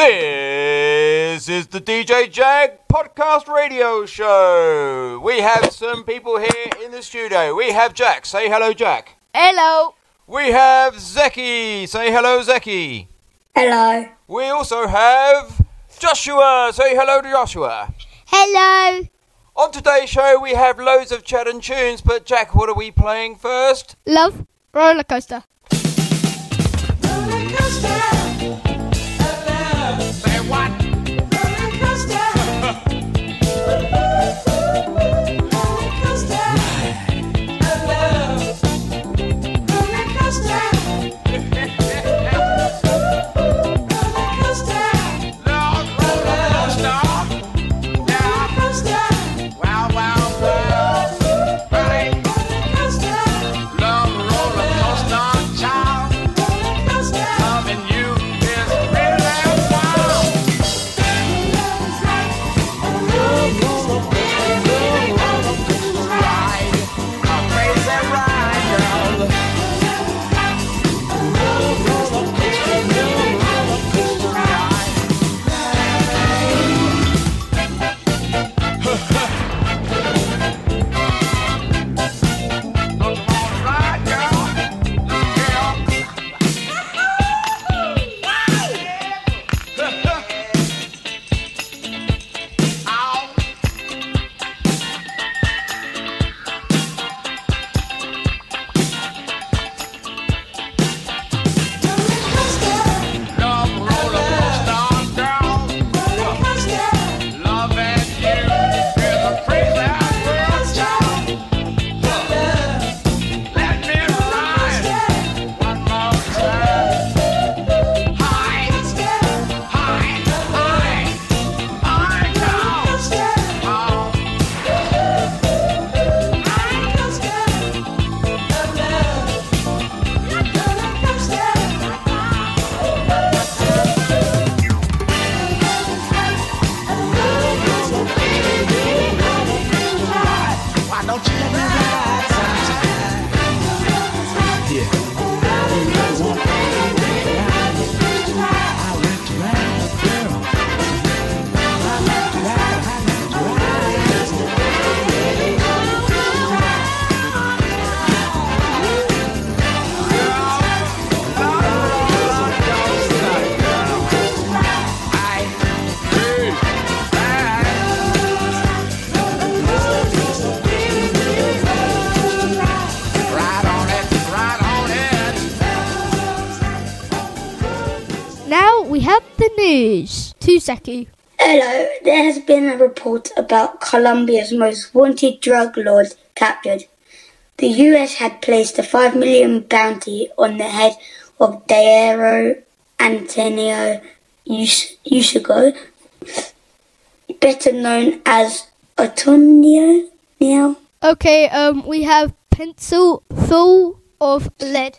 This is the DJ Jack podcast radio show. We have some people here in the studio. We have Jack. Say hello, Jack. Hello. We have Zeki. Say hello, Zeki. Hello. We also have Joshua. Say hello to Joshua. Hello. On today's show, we have loads of chat and tunes, but Jack, what are we playing first? Love roller coaster. To. Hello. There has been a report about Colombia's most wanted drug lord captured. The US had placed a 5 million bounty on the head of Dairo Antonio Us- Usugo, better known as Antonio now. Okay, um, we have pencil full of lead.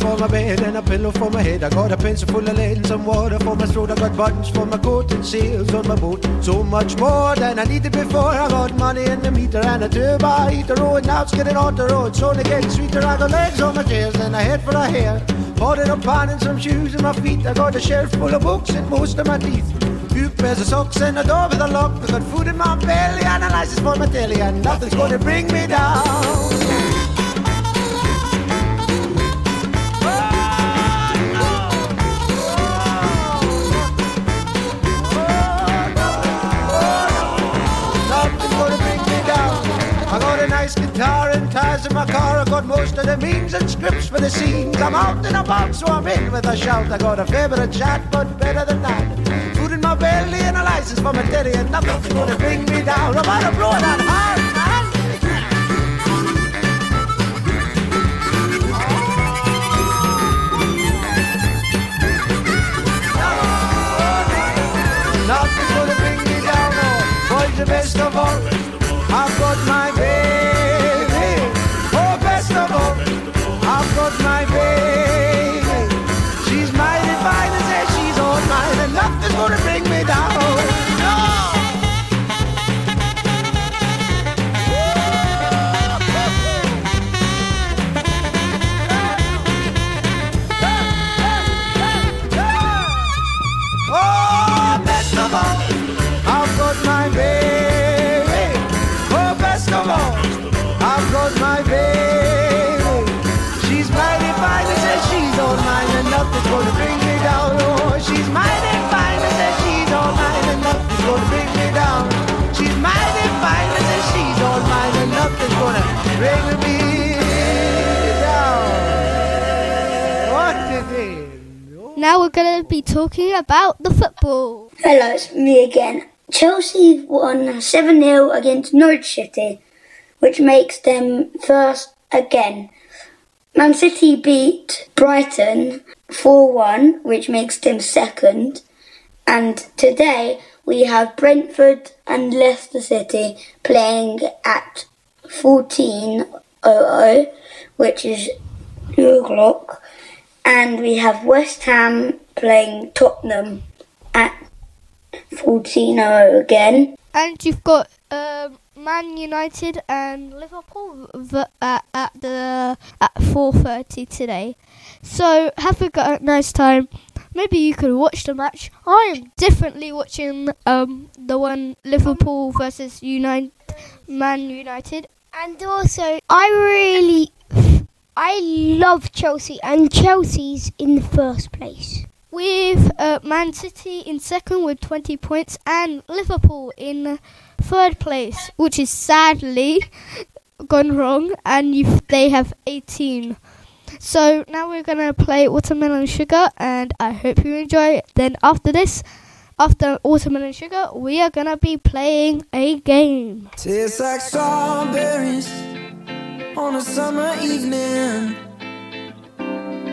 For my bed and a pillow for my head. I got a pencil full of lead and some water for my throat. I got buttons for my coat and sails on my boat. So much more than I needed before. I got money in the meter and a turbo heater. Oh, and now it's getting on the road. So they getting sweeter. I got legs on my chairs and a head for a hair. Bought it up pan and some shoes in my feet. I got a shelf full of books and most of my teeth. Few pairs of socks and a door with a lock. I got food in my belly and a license for my telly. And nothing's gonna bring me down. Guitar and ties in my car. I got most of the means and scripts for the scenes. I'm out and about, so I'm in with a shout. I got a favorite chat, but better than that. Food in my belly and a license for my daddy, and nothing's gonna bring me down. I'm gonna blow it out hard, man. Nothing's gonna bring me down. Boys, the best of all. Talking about the football. Hello, it's me again. Chelsea won 7 0 against Norwich City, which makes them first again. Man City beat Brighton 4 1, which makes them second. And today we have Brentford and Leicester City playing at 14.00, which is 2 o'clock. And we have West Ham playing Tottenham at 14.00 again. And you've got um, Man United and Liverpool v- at, at the at 4:30 today. So have a nice time. Maybe you could watch the match. I'm definitely watching um the one Liverpool versus United Man United. And also, I really, I love Chelsea, and Chelsea's in the first place. With uh, Man City in second with 20 points and Liverpool in third place, which is sadly gone wrong, and they have 18. So now we're gonna play Watermelon Sugar, and I hope you enjoy it. Then after this, after Watermelon Sugar, we are gonna be playing a game. Tastes like strawberries on a summer evening,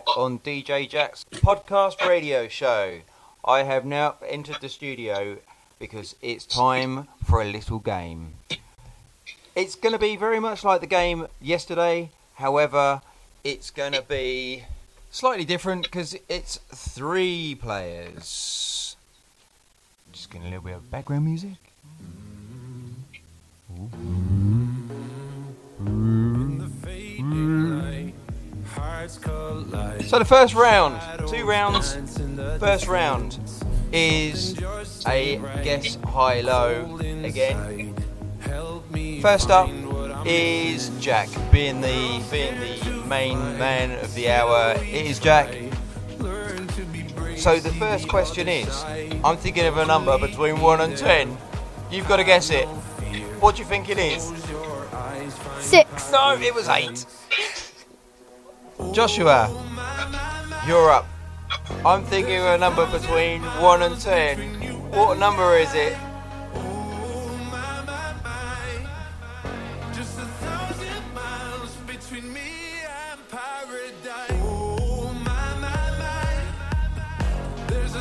Back on DJ Jack's podcast radio show. I have now entered the studio because it's time for a little game. It's going to be very much like the game yesterday, however, it's going to be slightly different because it's three players. Just getting a little bit of background music. So the first round, two rounds. First round is a guess high low again. First up, is Jack, being the being the main man of the hour. It is Jack. So the first question is, I'm thinking of a number between one and ten. You've got to guess it. What do you think it is? Six. No, it was eight. Joshua, you're up. I'm thinking of a number between one and ten. What number is it?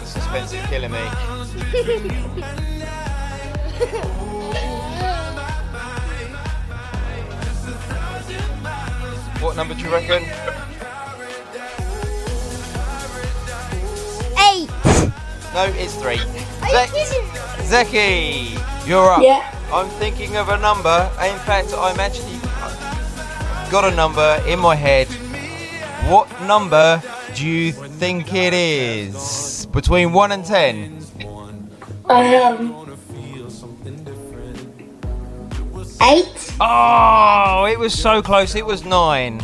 Suspense is killing me. What number do you reckon? No, it's three. Zek, Zeki, you're up. Yeah. I'm thinking of a number. In fact, I'm actually got a number in my head. What number do you think it is? Between one and ten. I um. Eight. Oh, it was so close. It was nine.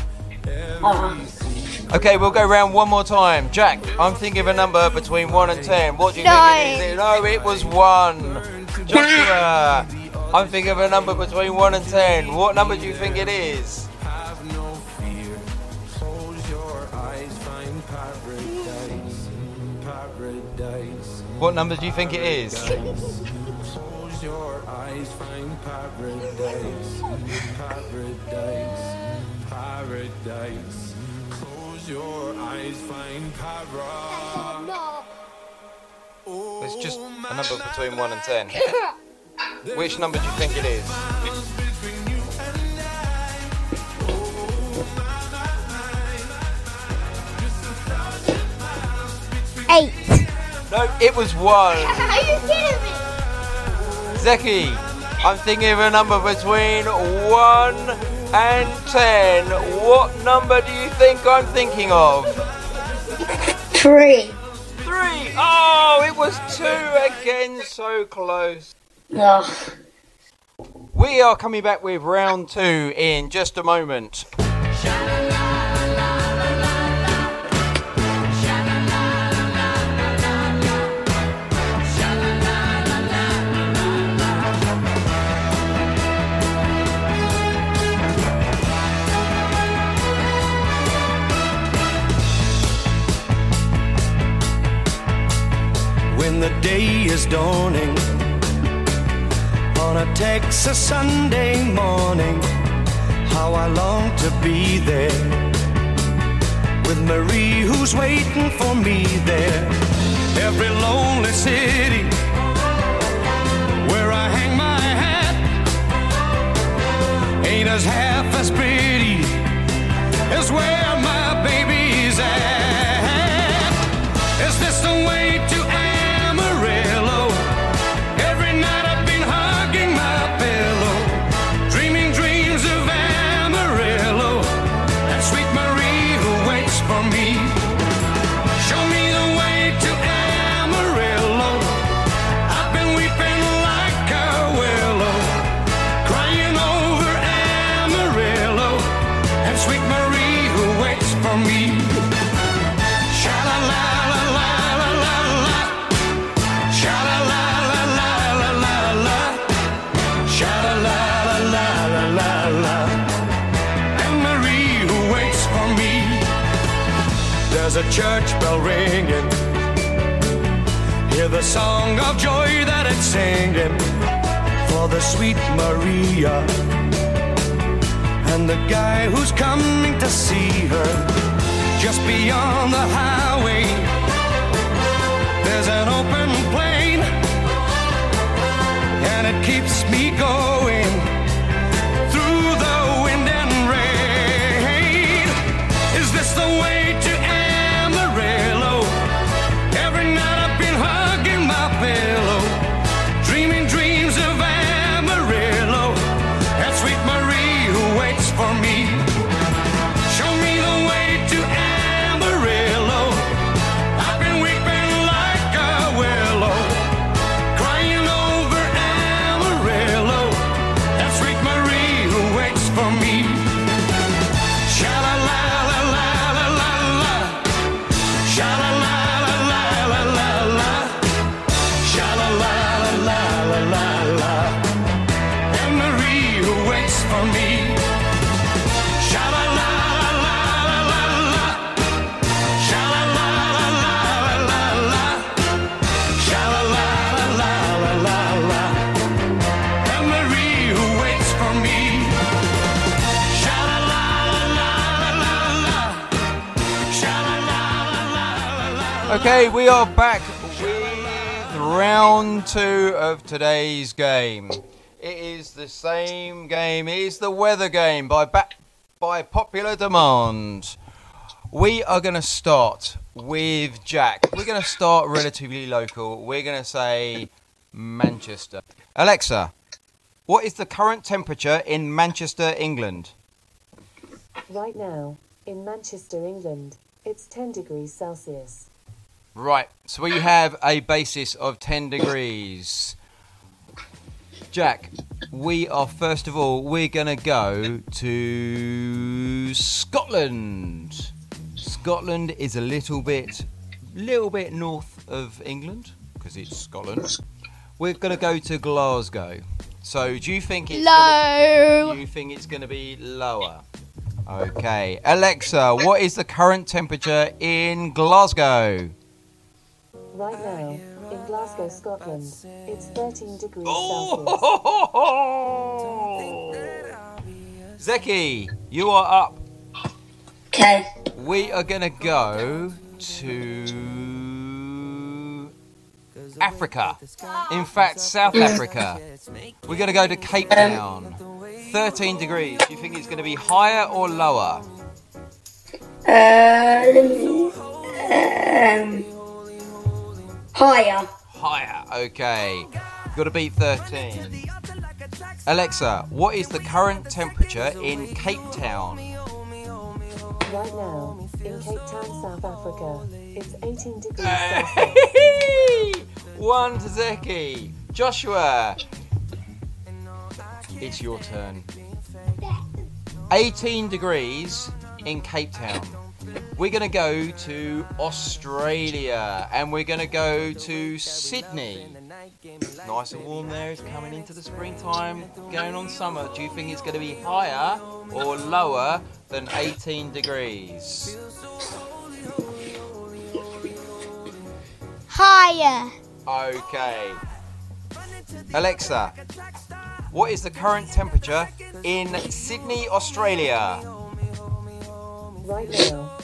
Uh, Okay, we'll go round one more time. Jack, I'm thinking of a number between one and ten. What do you think it is? No, it was one. Joshua, I'm thinking of a number between one and ten. What number do you think it is? What number do you think it is? Close your eyes, find paradise. It's just a number between one and ten. Which number do you think it is? Eight. No, it was one. Are you kidding me? Zeki, I'm thinking of a number between 1 and 10. What number do you think I'm thinking of? three. 3. Oh, it was 2 again, so close. Oh, We are coming back with round 2 in just a moment. The day is dawning on a Texas Sunday morning. How I long to be there with Marie, who's waiting for me there. Every lonely city where I hang my hat ain't as half as pretty song of joy that it's singing for the sweet Maria and the guy who's coming to see her just beyond the highway. There's an open plain, and it keeps me going Okay, we are back with round two of today's game. It is the same game. It is the weather game by by popular demand. We are going to start with Jack. We're going to start relatively local. We're going to say Manchester. Alexa, what is the current temperature in Manchester, England? Right now, in Manchester, England, it's 10 degrees Celsius. Right, so we have a basis of 10 degrees. Jack, we are first of all, we're going to go to Scotland. Scotland is a little bit, little bit north of England because it's Scotland. We're going to go to Glasgow. So, do you think it's Low. Gonna, you think it's going to be lower? Okay, Alexa, what is the current temperature in Glasgow? Right now, in Glasgow, Scotland, it's 13 degrees Celsius. Oh! Zeki, you are up. Okay. We are going to go to Africa. In fact, South Africa. We're going to go to Cape Town. 13 degrees. Do you think it's going to be higher or lower? Uh, let me. Um, higher. Higher. Okay. Got to beat 13. Alexa, what is the current temperature in Cape Town? Right now, in Cape Town, South Africa, it's 18 degrees Celsius. One to Zeki. Joshua. It's your turn. 18 degrees in Cape Town. We're going to go to Australia and we're going to go to Sydney. Nice and warm there. It's coming into the springtime, going on summer. Do you think it's going to be higher or lower than 18 degrees? Higher. Okay. Alexa, what is the current temperature in Sydney, Australia? Right now,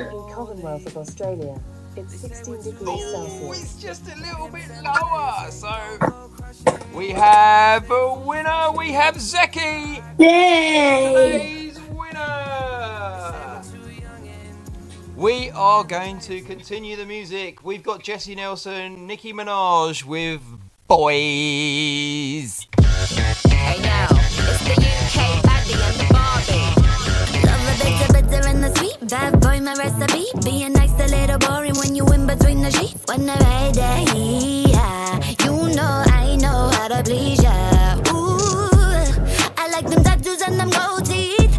in Commonwealth of Australia, it's 16 degrees Oh, Celsius. it's just a little bit lower. So we have a winner. We have Zeki, Yay! today's winner. We are going to continue the music. We've got Jesy Nelson, Nicki Minaj with Boys. Hey now, it's the UK Baddy bitter, and the sweet. Bad boy, my recipe. Being nice, a little boring when you in between the sheets. When the right day, yeah. You know, I know how to please ya. Ooh, I like them tattoos and them gold teeth.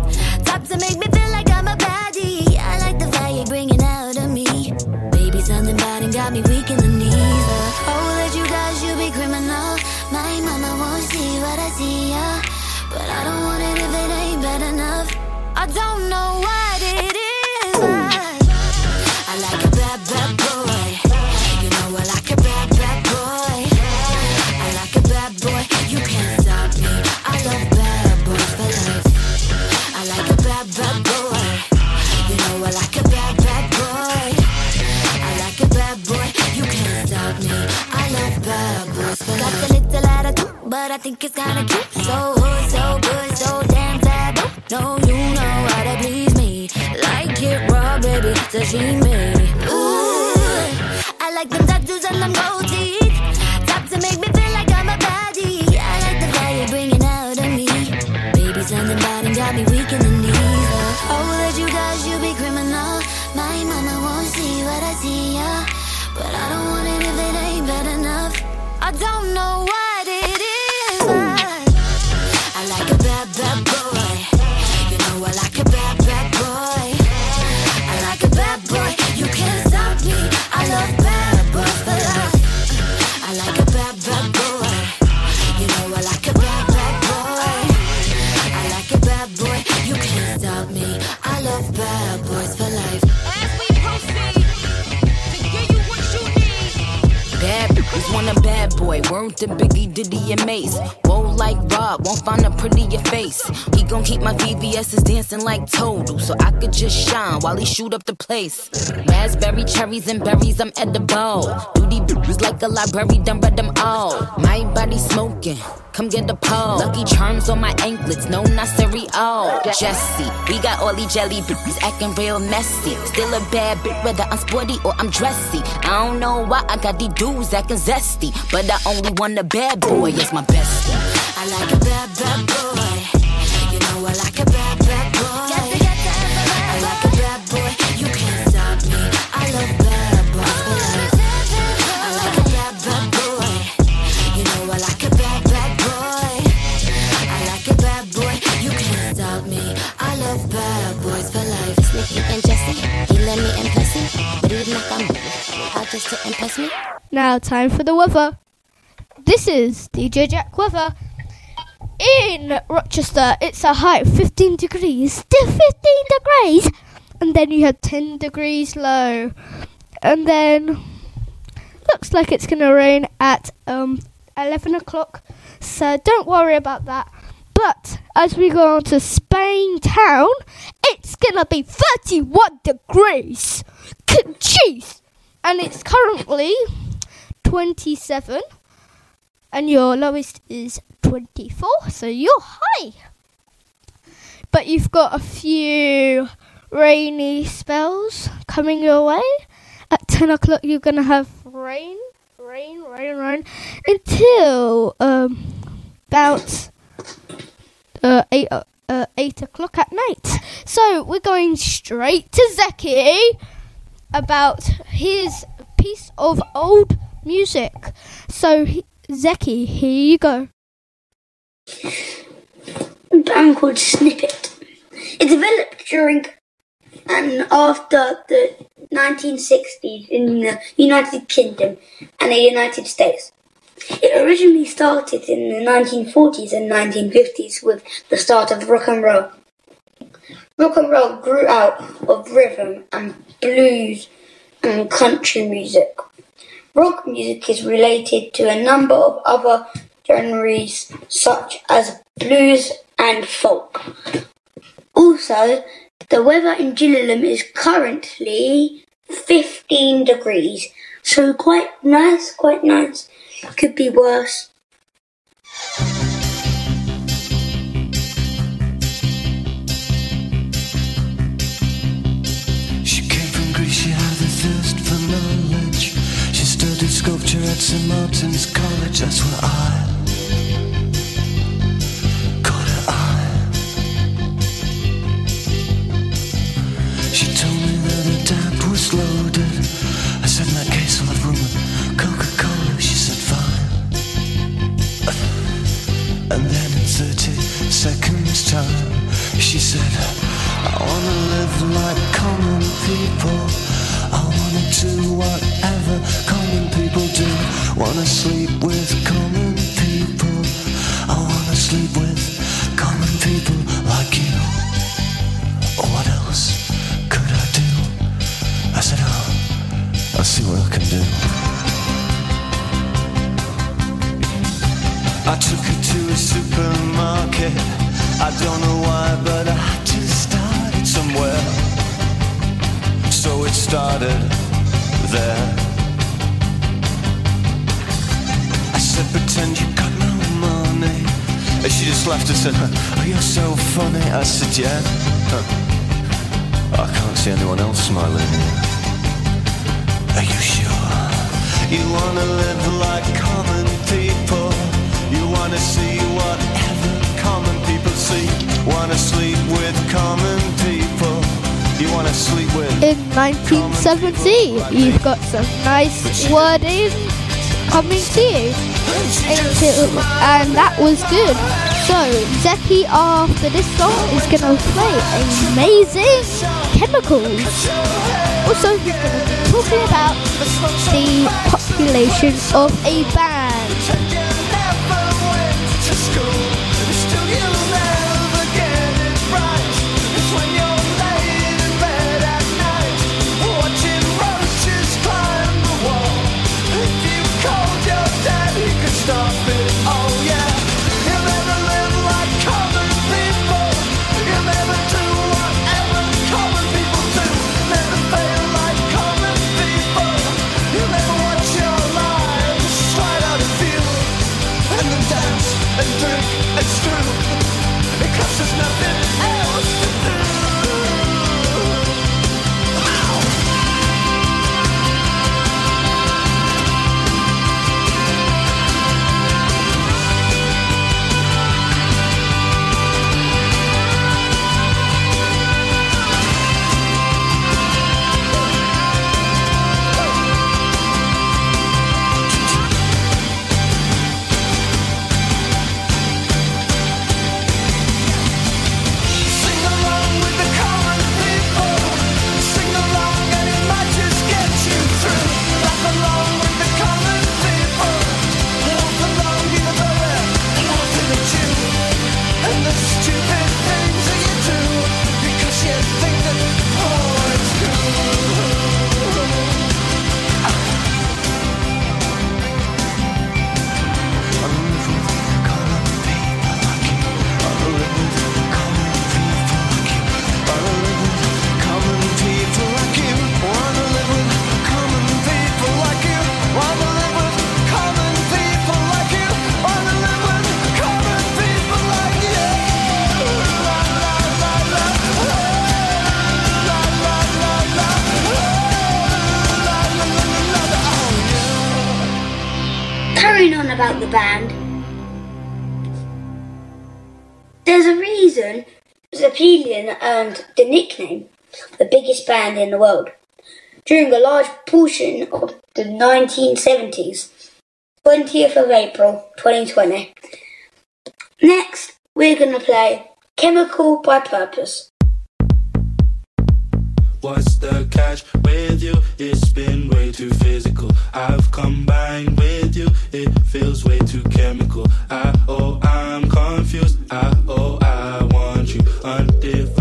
Top to make me feel like I'm a baddie. I like the fire bringing out of me. Baby, something bad and got me weak in the knees. Uh, oh, that you guys, you be criminal. My mama won't see what I see, yeah. But I don't want it if it ain't bad enough. I don't know what but I think it's kinda cute. So hood, so good, so damn taboo. No, you know how to please me. Like it raw, baby, sashimi. Ooh, I like them tattoos and them gold teeth. To Biggie, Diddy, and Mace. Whoa, like Rob, won't find a prettier face. He gon' keep my VVS's dancing like Total, so I could just shine while he shoot up the place. Raspberry, cherries, and berries, I'm edible. Duty is like a library, done read them all. My body smoking. Come get a pole. Lucky charms on my anklets, no not cereal. Jesy, we got all these jelly bitches acting real messy. Still a bad bitch, whether I'm sporty or I'm dressy. I don't know why I got these dudes acting zesty, but I only want a bad boy as my bestie. I like a bad, bad boy. You know I like a bad, bad boy. I like a bad boy. You can't stop me. I love bad boys. I like a bad, bad boy. You know I like a bad, bad boy. I like a bad boy. You can't stop me. I love bad boys for life. Nicki and Jesy, he let me impress him, but even if I'm how just to impress me. Now, time for the weather. This is DJ Jack weather. In Rochester, it's a high of 15 degrees, still 15 degrees, and then you have 10 degrees low, and then looks like it's gonna rain at um 11 o'clock. So don't worry about that. But as we go on to Spain town, it's gonna be 31 degrees. Jeez, and it's currently 27 and your lowest is 24 so you're high but you've got a few rainy spells coming your way at 10 o'clock you're gonna have rain rain rain rain until um about uh, 8 o- uh, 8 o'clock at night so we're going straight to Zeki about his piece of old music. So, he, Zeki, here you go. A band called Snippet. It developed during and after the 1960s in the United Kingdom and the United States. It originally started in the 1940s and 1950s with the start of rock and roll. Rock and roll grew out of rhythm and blues and country music. Rock music is related to a number of other genres such as blues and folk. Also, the weather in Gillingham is currently 15 degrees, so quite nice, quite nice. Could be worse. Sculpture at St. Martin's College, that's where I said, in that case, I'll room with Coca Cola. She said, fine. And then in 30 seconds time, she said, I wanna live like common people. I wanna do whatever common people do. Wanna sleep with common pretend you got no money. And she just laughed and said, oh, you're so funny. I said, yeah. Huh. I can't see anyone else smiling. Are you sure? You wanna live like common people. You wanna see whatever common people see. Wanna sleep with common people. You wanna sleep with. In 1970, you've got some nice wording coming to you. And that was good. So, Zeki, after this song, is going to play Amazing Chemicals. Also, he's going to be talking about the population of a band. strength and truth. It nothing else to. About the band. There's a reason Zeppelin earned the nickname the biggest band in the world. During a large portion of the 1970s, 20th of April 2020. Next, we're gonna play Chemical by Purpose. What's the catch with you? It's been way too physical. I've combined with. It feels way too chemical. I oh I'm confused. I oh I want you undividable.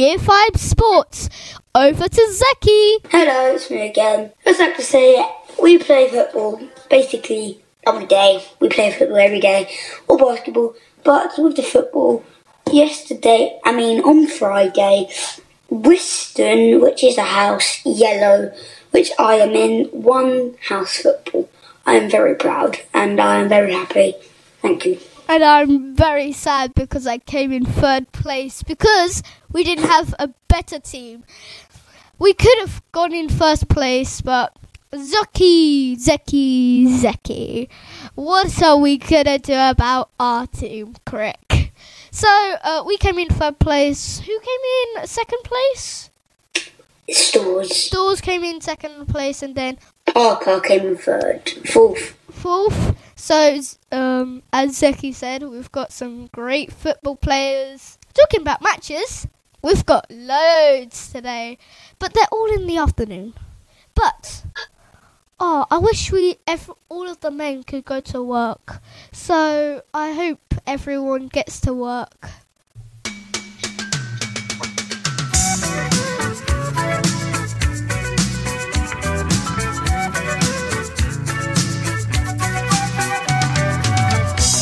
Year 5 Sports. Over to Zeki. Hello, it's me again. I'd like to say we play football basically every day. We play football every day, or basketball. But with the football, yesterday, I mean on Friday, Wiston, which is a house, yellow, which I am in, won house football. I am very proud and I am very happy. Thank you. And I'm very sad because I came in third place because we didn't have a better team. We could have gone in first place, but Zeki, Zeki, Zeki. What are we gonna do about our team, Crick? So, uh, we came in third place. Who came in second place? Stores. Stores came in second place, and then Parker came in third. Fourth. fourth. So, um, as Zeki said, we've got some great football players. Talking about matches, we've got loads today, but they're all in the afternoon. But, oh, I wish we, ev- all of the men could go to work. So, I hope everyone gets to work.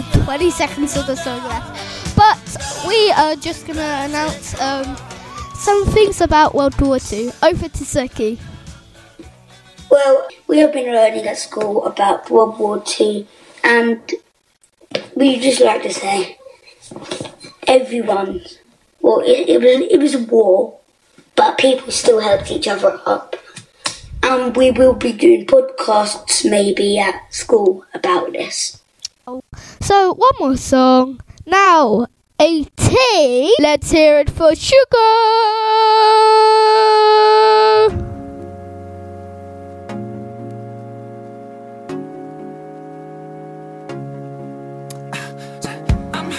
have 20 seconds of the song left. But we are just going to announce um, some things about World War II. Over to Zeki. Well, we have been learning at school about World War Two, and we just like to say, everyone. Well, it, it was it was a war, but people still helped each other up, and we will be doing podcasts maybe at school about this. So, one more song. Now, 18. Let's hear it for Sugar. I'm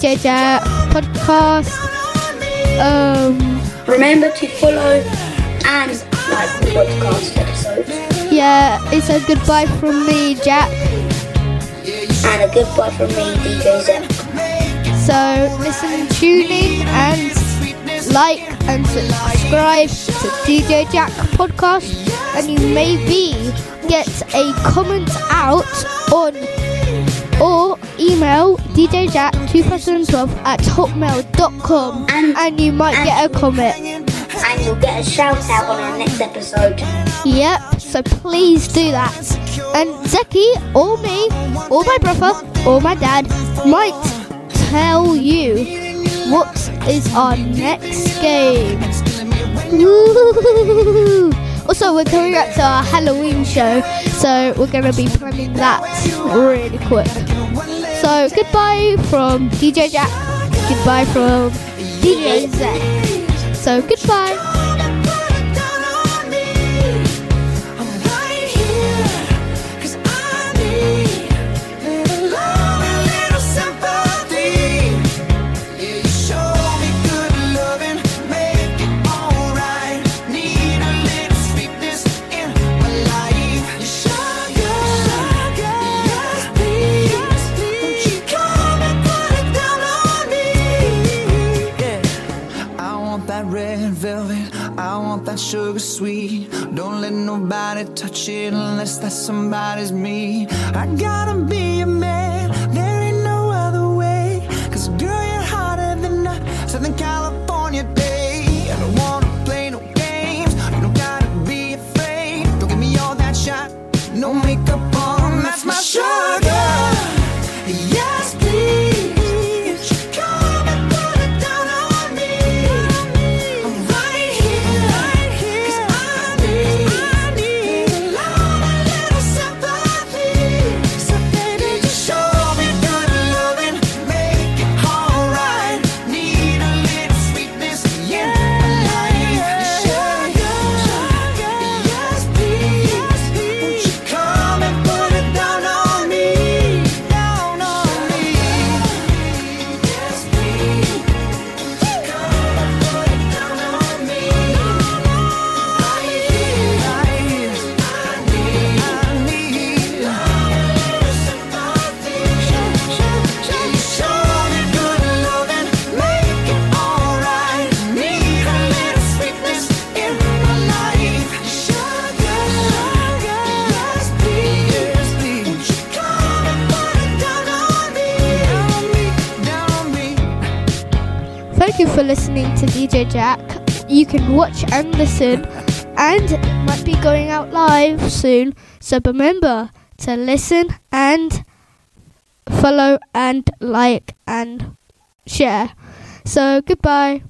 Jack podcast. Um, Remember to follow and like the podcast episodes, yeah, it's a goodbye from me, Jack. and a goodbye from me, DJ Zep. So listen, tune in, and like and subscribe to DJ Jack podcast, and you maybe get a comment out on or email djjack2012 at hotmail.com and, you might get a comment. And you'll get a shout out on our next episode. Yep, so please do that. And Zeki, or me, or my brother, or my dad might tell you what is our next game. Also, we're coming up to our Halloween show, so we're going to be planning that really quick. So goodbye from DJ Jack. Goodbye from DJ Z. So goodbye. somebody's me. I gotta be a and listen, and it might be going out live soon. So remember to listen and follow and like and share. So goodbye.